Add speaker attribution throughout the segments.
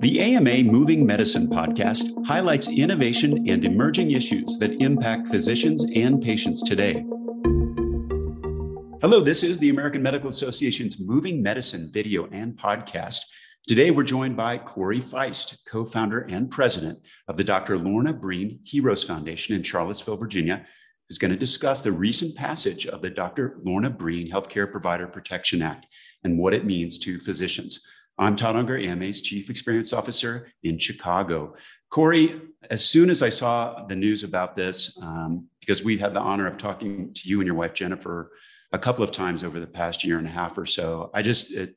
Speaker 1: The AMA Moving Medicine podcast highlights innovation and emerging issues that impact physicians and patients today. Hello, this is the American Medical Association's Moving Medicine video and podcast. Today, we're joined by Corey Feist, co founder and president of the Dr. Lorna Breen Heroes Foundation in Charlottesville, Virginia, who's going to discuss the recent passage of the Dr. Lorna Breen Healthcare Provider Protection Act and what it means to physicians. I'm Todd Unger, AMA's Chief Experience Officer in Chicago. Corey, as soon as I saw the news about this, um, because we had the honor of talking to you and your wife Jennifer a couple of times over the past year and a half or so, I just, it,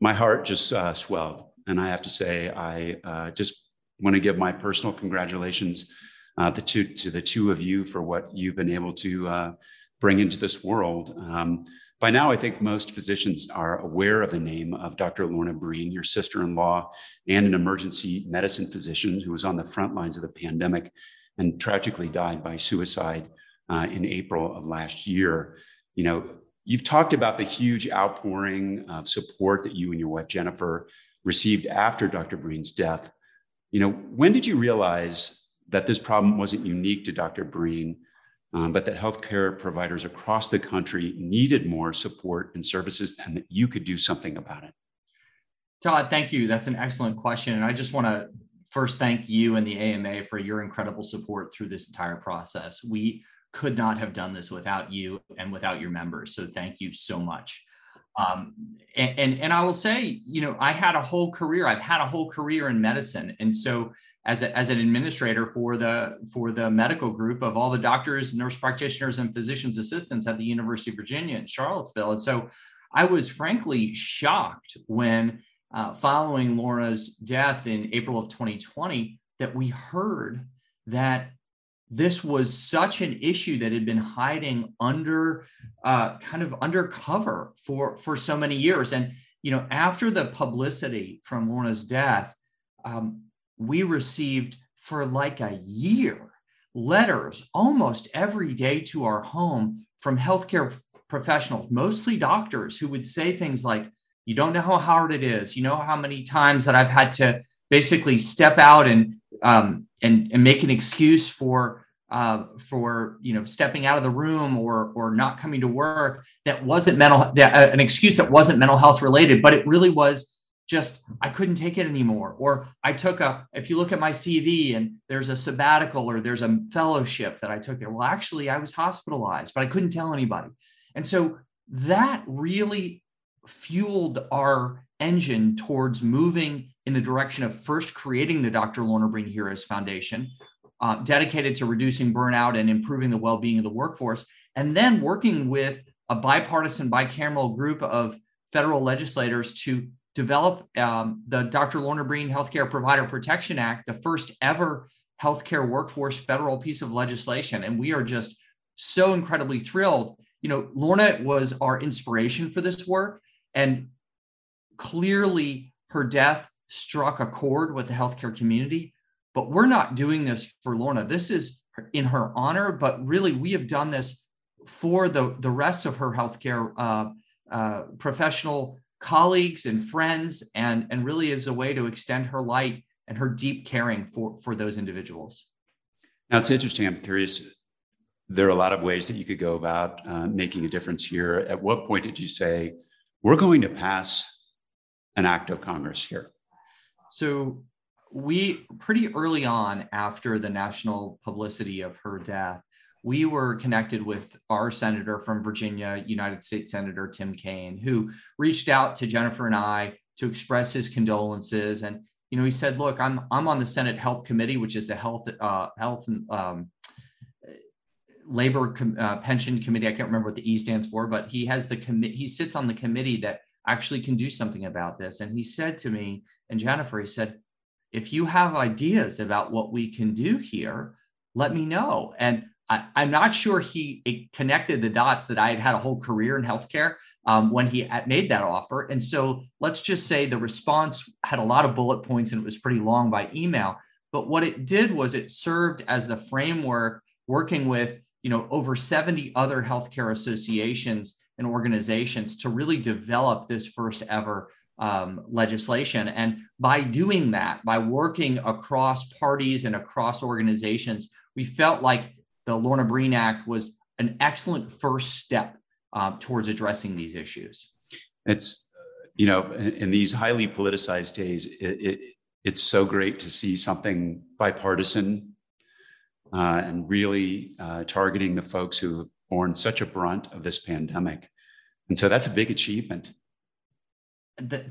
Speaker 1: my heart just uh, swelled. And I have to say, I uh, just want to give my personal congratulations uh, the two, to the two of you for what you've been able to uh, bring into this world. Um, by now, I think most physicians are aware of the name of Dr. Lorna Breen, your sister in law, and an emergency medicine physician who was on the front lines of the pandemic and tragically died by suicide uh, in April of last year. You know, you've talked about the huge outpouring of support that you and your wife, Jennifer, received after Dr. Breen's death. You know, when did you realize that this problem wasn't unique to Dr. Breen? Um, but that healthcare providers across the country needed more support and services and that you could do something about it?
Speaker 2: Todd, thank you. That's an excellent question. And I just want to first thank you and the AMA for your incredible support through this entire process. We could not have done this without you and without your members. So thank you so much. Um, and, and, and I will say, you know, I had a whole career. I've had a whole career in medicine, and so as, a, as an administrator for the for the medical group of all the doctors, nurse practitioners, and physicians assistants at the University of Virginia in Charlottesville. And so I was frankly shocked when, uh, following Lorna's death in April of 2020, that we heard that this was such an issue that had been hiding under uh, kind of undercover for for so many years. And you know, after the publicity from Lorna's death, um, we received for like a year letters almost every day to our home from healthcare professionals, mostly doctors, who would say things like, You don't know how hard it is. You know how many times that I've had to basically step out and um, and, and make an excuse for uh, for you know stepping out of the room or or not coming to work that wasn't mental that, uh, an excuse that wasn't mental health related, but it really was just I couldn't take it anymore. Or I took a, if you look at my CV and there's a sabbatical or there's a fellowship that I took there. Well, actually, I was hospitalized, but I couldn't tell anybody. And so that really fueled our engine towards moving in the direction of first creating the Dr. Lorna Breen Heroes Foundation, uh, dedicated to reducing burnout and improving the well being of the workforce, and then working with a bipartisan, bicameral group of federal legislators to develop um, the Dr. Lorna Breen Healthcare Provider Protection Act, the first ever healthcare workforce federal piece of legislation. And we are just so incredibly thrilled. You know, Lorna was our inspiration for this work. And clearly, her death struck a chord with the healthcare community. But we're not doing this for Lorna. This is in her honor, but really, we have done this for the, the rest of her healthcare uh, uh, professional colleagues and friends and, and really is a way to extend her light and her deep caring for, for those individuals.
Speaker 1: Now, it's interesting. I'm curious. There are a lot of ways that you could go about uh, making a difference here. At what point did you say, we're going to pass an act of Congress here?
Speaker 2: So, we pretty early on after the national publicity of her death, we were connected with our senator from Virginia, United States Senator Tim Kaine, who reached out to Jennifer and I to express his condolences. And you know, he said, "Look, I'm I'm on the Senate Help Committee, which is the health uh, health and um, labor com- uh, pension committee. I can't remember what the E stands for, but he has the committee. He sits on the committee that actually can do something about this. And he said to me and Jennifer, he said, if you have ideas about what we can do here, let me know. And I, am not sure he connected the dots that I had had a whole career in healthcare um, when he made that offer. And so let's just say the response had a lot of bullet points and it was pretty long by email. But what it did was it served as the framework working with you know over 70 other healthcare associations and organizations to really develop this first ever um, legislation. And by doing that, by working across parties and across organizations, we felt like the Lorna Breen Act was an excellent first step uh, towards addressing these issues.
Speaker 1: It's, you know, in, in these highly politicized days, it, it, it's so great to see something bipartisan uh, and really uh, targeting the folks who have borne such a brunt of this pandemic. And so that's a big achievement.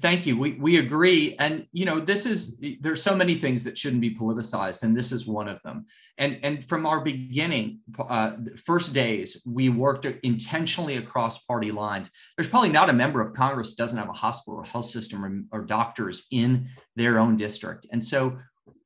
Speaker 2: Thank you. We we agree, and you know this is there's so many things that shouldn't be politicized, and this is one of them. And and from our beginning, uh, first days, we worked intentionally across party lines. There's probably not a member of Congress doesn't have a hospital or health system or, or doctors in their own district, and so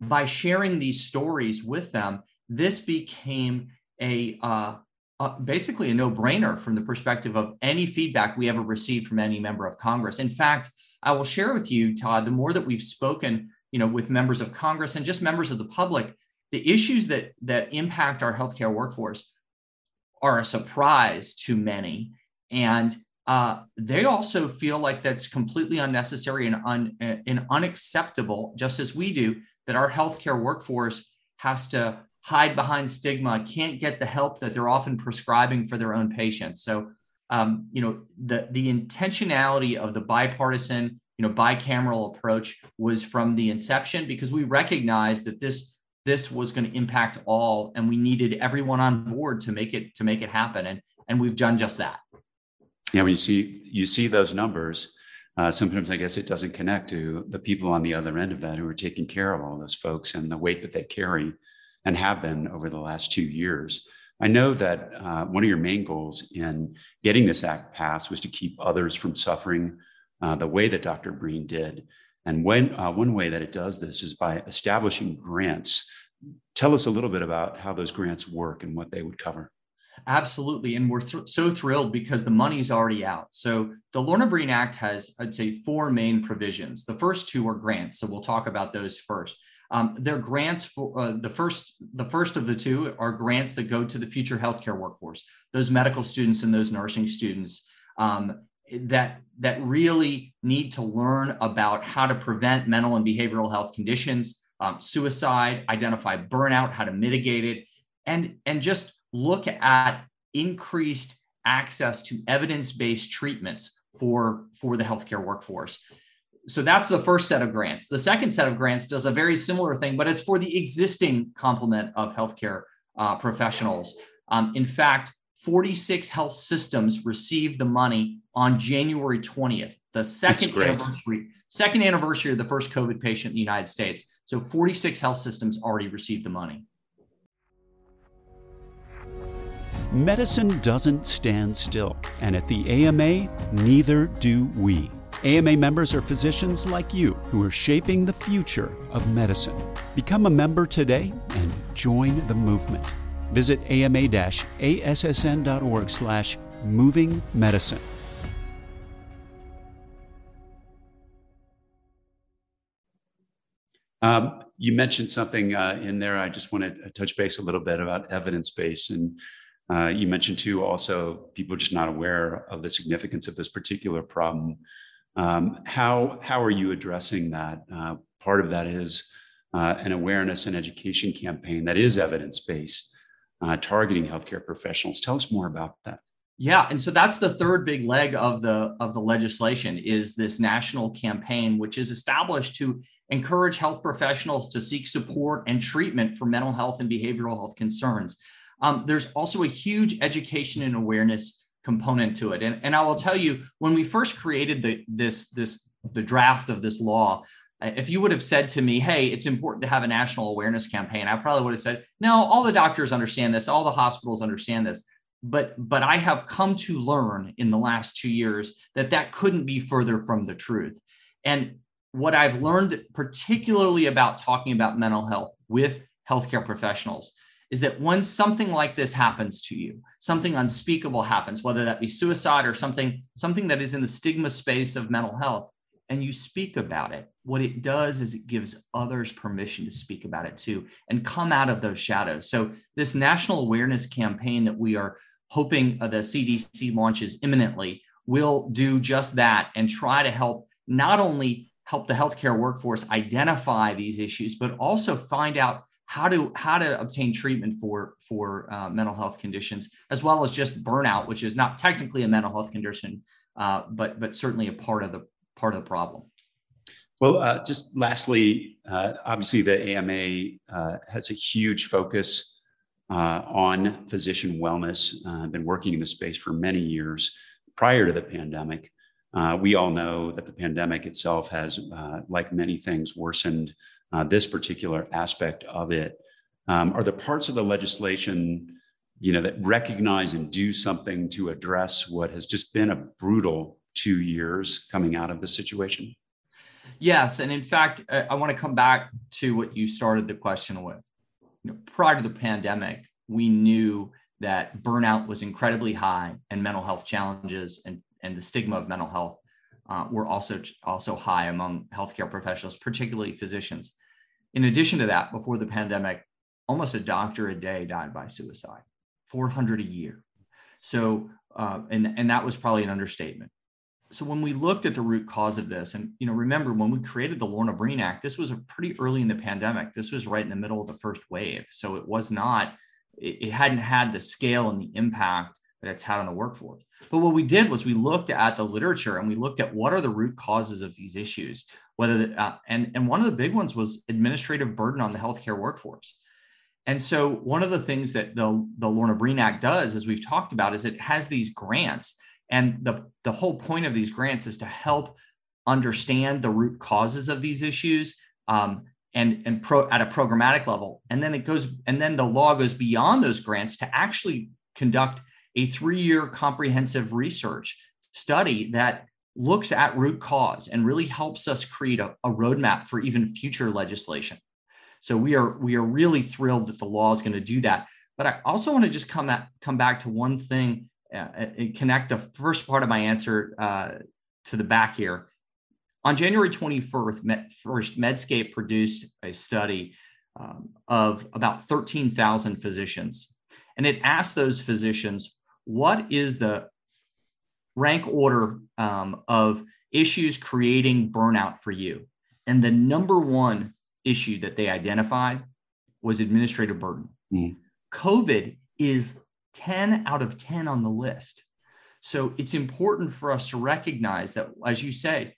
Speaker 2: by sharing these stories with them, this became a uh, uh, basically a no-brainer from the perspective of any feedback we ever received from any member of Congress. In fact, I will share with you, Todd, the more that we've spoken, you know, with members of Congress and just members of the public, the issues that that impact our healthcare workforce are a surprise to many, and uh, they also feel like that's completely unnecessary and, un, and unacceptable, just as we do, that our healthcare workforce has to hide behind stigma, can't get the help that they're often prescribing for their own patients. So, um, you know, the the intentionality of the bipartisan, you know, bicameral approach was from the inception because we recognized that this this was going to impact all, and we needed everyone on board to make it to make it happen, and and we've done just that.
Speaker 1: Yeah, when you see you see those numbers. Uh, sometimes I guess it doesn't connect to the people on the other end of that who are taking care of all those folks and the weight that they carry and have been over the last two years. I know that uh, one of your main goals in getting this act passed was to keep others from suffering uh, the way that Dr. Breen did. And when, uh, one way that it does this is by establishing grants. Tell us a little bit about how those grants work and what they would cover.
Speaker 2: Absolutely. And we're th- so thrilled because the money's already out. So the Lorna Breen Act has, I'd say, four main provisions. The first two are grants. So we'll talk about those first. Um, they're grants for uh, the first. The first of the two are grants that go to the future healthcare workforce, those medical students and those nursing students um, that that really need to learn about how to prevent mental and behavioral health conditions, um, suicide, identify burnout, how to mitigate it, and and just look at increased access to evidence-based treatments for for the healthcare workforce so that's the first set of grants. The second set of grants does a very similar thing, but it's for the existing complement of healthcare uh, professionals. Um, in fact, 46 health systems received the money on January 20th, the second anniversary, second anniversary of the first COVID patient in the United States. So 46 health systems already received the money.
Speaker 1: Medicine doesn't stand still, and at the AMA, neither do we. AMA members are physicians like you who are shaping the future of medicine. Become a member today and join the movement. Visit ama-assn.org slash moving medicine. Um, you mentioned something uh, in there. I just want to touch base a little bit about evidence base. And uh, you mentioned too, also, people just not aware of the significance of this particular problem. Um, how, how are you addressing that? Uh, part of that is uh, an awareness and education campaign that is evidence based, uh, targeting healthcare professionals. Tell us more about that.
Speaker 2: Yeah, and so that's the third big leg of the of the legislation is this national campaign, which is established to encourage health professionals to seek support and treatment for mental health and behavioral health concerns. Um, there's also a huge education and awareness component to it. And, and I will tell you, when we first created the this this the draft of this law, if you would have said to me, "Hey, it's important to have a national awareness campaign," I probably would have said, "No, all the doctors understand this, all the hospitals understand this." But but I have come to learn in the last two years that that couldn't be further from the truth. And what I've learned, particularly about talking about mental health with healthcare professionals, is that when something like this happens to you, something unspeakable happens, whether that be suicide or something, something that is in the stigma space of mental health, and you speak about it, what it does is it gives others permission to speak about it too and come out of those shadows. So, this national awareness campaign that we are hoping uh, the CDC launches imminently will do just that and try to help not only help the healthcare workforce identify these issues, but also find out how to how to obtain treatment for for uh, mental health conditions, as well as just burnout, which is not technically a mental health condition, uh, but but certainly a part of the part of the problem.
Speaker 1: Well, uh, just lastly, uh, obviously the AMA uh, has a huge focus uh, on physician wellness. I've been working in the space for many years prior to the pandemic. We all know that the pandemic itself has, like many things, worsened uh, this particular aspect of it. Um, are the parts of the legislation, you know, that recognize and do something to address what has just been a brutal two years coming out of the situation?
Speaker 2: Yes, and in fact, I want to come back to what you started the question with. You know, prior to the pandemic, we knew that burnout was incredibly high and mental health challenges and and the stigma of mental health uh, were also also high among healthcare professionals, particularly physicians. In addition to that, before the pandemic, almost a doctor a day died by suicide, 400 a year. So, uh, and and that was probably an understatement. So when we looked at the root cause of this, and you know, remember when we created the Lorna Breen Act, this was pretty early in the pandemic. This was right in the middle of the first wave, so it was not, it, it hadn't had the scale and the impact that it's had on the workforce. But what we did was we looked at the literature and we looked at what are the root causes of these issues. Whether the, uh, and and one of the big ones was administrative burden on the healthcare workforce. And so one of the things that the the Lorna Breen Act does, as we've talked about, is it has these grants, and the the whole point of these grants is to help understand the root causes of these issues. Um, and and pro at a programmatic level and then it goes and then the law goes beyond those grants to actually conduct a three year comprehensive research study that looks at root cause and really helps us create a, a roadmap for even future legislation. So we are we are really thrilled that the law is going to do that. But I also want to just come at, come back to one thing uh, and connect the first part of my answer uh, to the back here. On January 21st, Med, first, Medscape produced a study um, of about 13,000 physicians, and it asked those physicians what is the rank order um, of issues creating burnout for you? And the number one issue that they identified was administrative burden. Mm. COVID is 10 out of 10 on the list. So it's important for us to recognize that, as you say,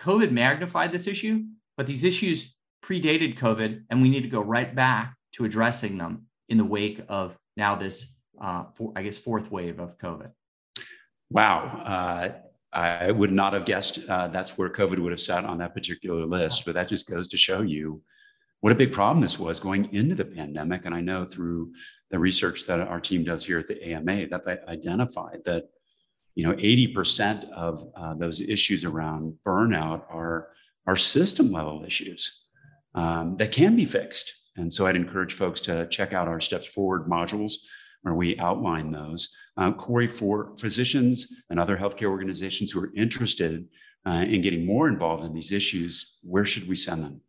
Speaker 2: COVID magnified this issue, but these issues predated COVID, and we need to go right back to addressing them in the wake of now this uh, for, I guess, fourth wave of COVID?
Speaker 1: Wow. Uh, I would not have guessed uh, that's where COVID would have sat on that particular list, but that just goes to show you what a big problem this was going into the pandemic. And I know through the research that our team does here at the AMA that they identified that you know 80% of uh, those issues around burnout are are system level issues um, that can be fixed. And so I'd encourage folks to check out our Steps Forward modules where we outline those. Uh, Corey, for physicians and other healthcare organizations who are interested uh, in getting more involved in these issues, where should we send them?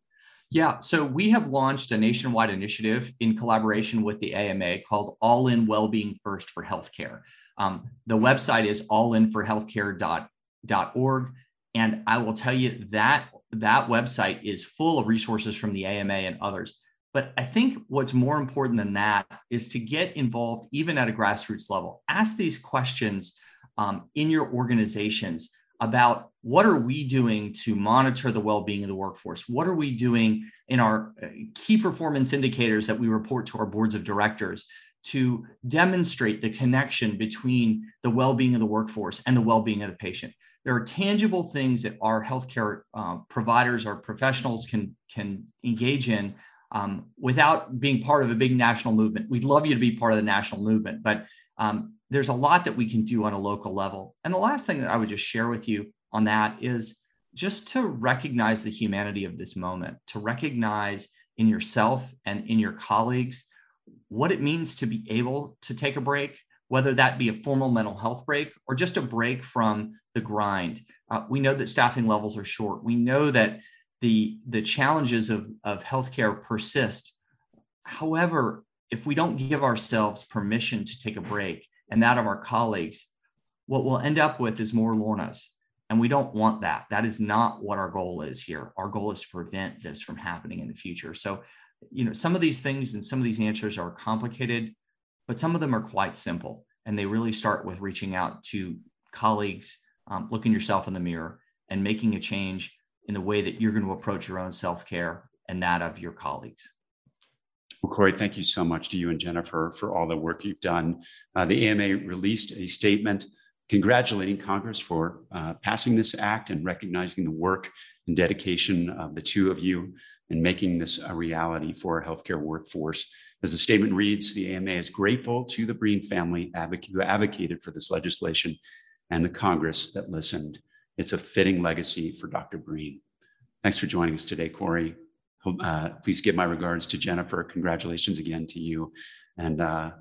Speaker 2: Yeah, so we have launched a nationwide initiative in collaboration with the AMA called All In Wellbeing First for Healthcare. Um, the website is allinforhealthcare.org. And I will tell you that that website is full of resources from the AMA and others. But I think what's more important than that is to get involved even at a grassroots level. Ask these questions um, in your organizations about what are we doing to monitor the well-being of the workforce what are we doing in our uh, key performance indicators that we report to our boards of directors to demonstrate the connection between the well-being of the workforce and the well-being of the patient there are tangible things that our healthcare uh, providers our professionals can can engage in um, without being part of a big national movement. We'd love you to be part of the national movement, but um, there's a lot that we can do on a local level. And the last thing that I would just share with you on that is just to recognize the humanity of this moment, to recognize in yourself and in your colleagues what it means to be able to take a break, whether that be a formal mental health break or just a break from the grind. Uh, we know that staffing levels are short. We know that the the challenges of of healthcare persist. However, if we don't give ourselves permission to take a break and that of our colleagues, what we'll end up with is more Lornas. And we don't want that. That is not what our goal is here. Our goal is to prevent this from happening in the future. So, you know, some of these things and some of these answers are complicated, but some of them are quite simple. And they really start with reaching out to colleagues, um, looking yourself in the mirror, and making a change in the way that you're going to approach your own self care and that of your colleagues.
Speaker 1: Well, Corey, thank you so much to you and Jennifer for all the work you've done. Uh, the AMA released a statement congratulating Congress for uh, passing this act and recognizing the work and dedication of the two of you in making this a reality for our healthcare workforce. As the statement reads, the AMA is grateful to the Breen family who advocated for this legislation and the Congress that listened. It's a fitting legacy for Dr. Breen. Thanks for joining us today, Corey. Uh, please give my regards to Jennifer. Congratulations again to you. And uh,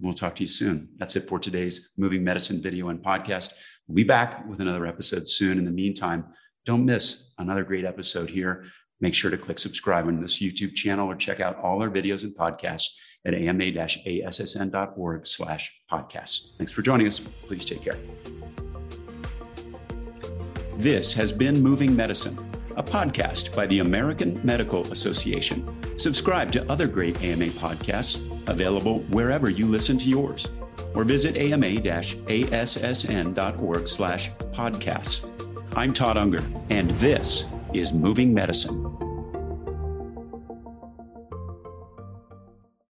Speaker 1: we'll talk to you soon. That's it for today's Moving Medicine video and podcast. We'll be back with another episode soon. In the meantime, don't miss another great episode here. Make sure to click subscribe on this YouTube channel or check out all our videos and podcasts at ama-assn.org slash podcasts. Thanks for joining us. Please take care. This has been Moving Medicine, a podcast by the American Medical Association. Subscribe to other great AMA podcasts available wherever you listen to yours, or visit ama-assn.org slash podcasts. I'm Todd Unger, and this is Moving Medicine.